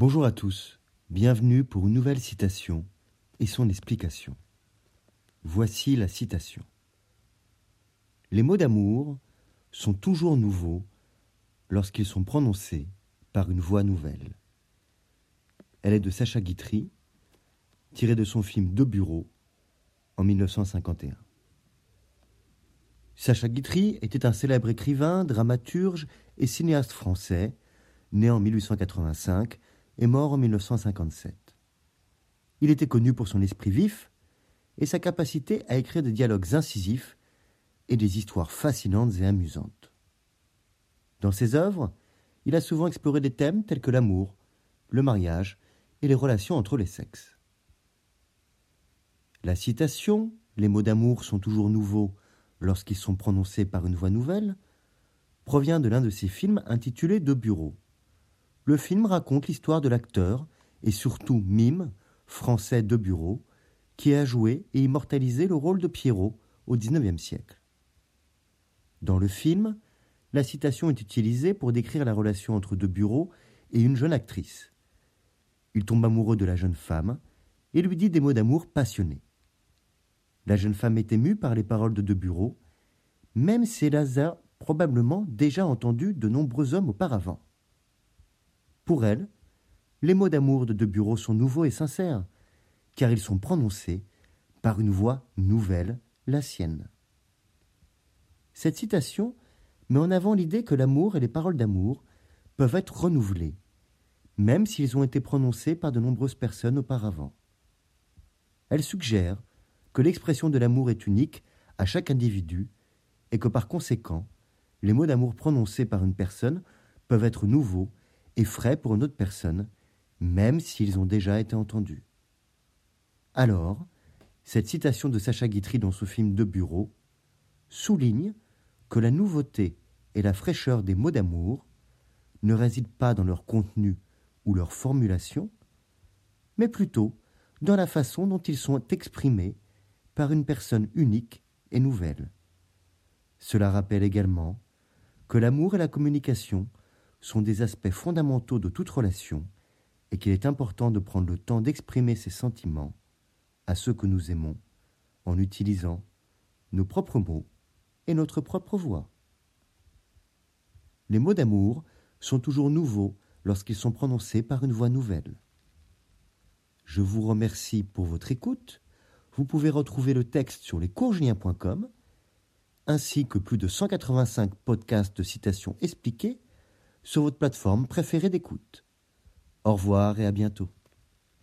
Bonjour à tous, bienvenue pour une nouvelle citation et son explication. Voici la citation. Les mots d'amour sont toujours nouveaux lorsqu'ils sont prononcés par une voix nouvelle. Elle est de Sacha Guitry, tirée de son film De Bureau en 1951. Sacha Guitry était un célèbre écrivain, dramaturge et cinéaste français, né en 1885 est mort en 1957. Il était connu pour son esprit vif et sa capacité à écrire des dialogues incisifs et des histoires fascinantes et amusantes. Dans ses œuvres, il a souvent exploré des thèmes tels que l'amour, le mariage et les relations entre les sexes. La citation Les mots d'amour sont toujours nouveaux lorsqu'ils sont prononcés par une voix nouvelle provient de l'un de ses films intitulé De Bureau. Le film raconte l'histoire de l'acteur et surtout mime français de bureau qui a joué et immortalisé le rôle de Pierrot au XIXe siècle. Dans le film, la citation est utilisée pour décrire la relation entre De Bureau et une jeune actrice. Il tombe amoureux de la jeune femme et lui dit des mots d'amour passionnés. La jeune femme est émue par les paroles de De Bureau, même si elle a probablement déjà entendu de nombreux hommes auparavant. Pour elle, les mots d'amour de De Bureau sont nouveaux et sincères, car ils sont prononcés par une voix nouvelle, la sienne. Cette citation met en avant l'idée que l'amour et les paroles d'amour peuvent être renouvelés, même s'ils ont été prononcés par de nombreuses personnes auparavant. Elle suggère que l'expression de l'amour est unique à chaque individu et que par conséquent, les mots d'amour prononcés par une personne peuvent être nouveaux et frais pour une autre personne, même s'ils ont déjà été entendus. Alors, cette citation de Sacha Guitry dans son film De Bureau souligne que la nouveauté et la fraîcheur des mots d'amour ne résident pas dans leur contenu ou leur formulation, mais plutôt dans la façon dont ils sont exprimés par une personne unique et nouvelle. Cela rappelle également que l'amour et la communication sont des aspects fondamentaux de toute relation et qu'il est important de prendre le temps d'exprimer ses sentiments à ceux que nous aimons en utilisant nos propres mots et notre propre voix. Les mots d'amour sont toujours nouveaux lorsqu'ils sont prononcés par une voix nouvelle. Je vous remercie pour votre écoute. Vous pouvez retrouver le texte sur lescoursjulien.com ainsi que plus de 185 podcasts de citations expliquées sur votre plateforme préférée d'écoute. Au revoir et à bientôt.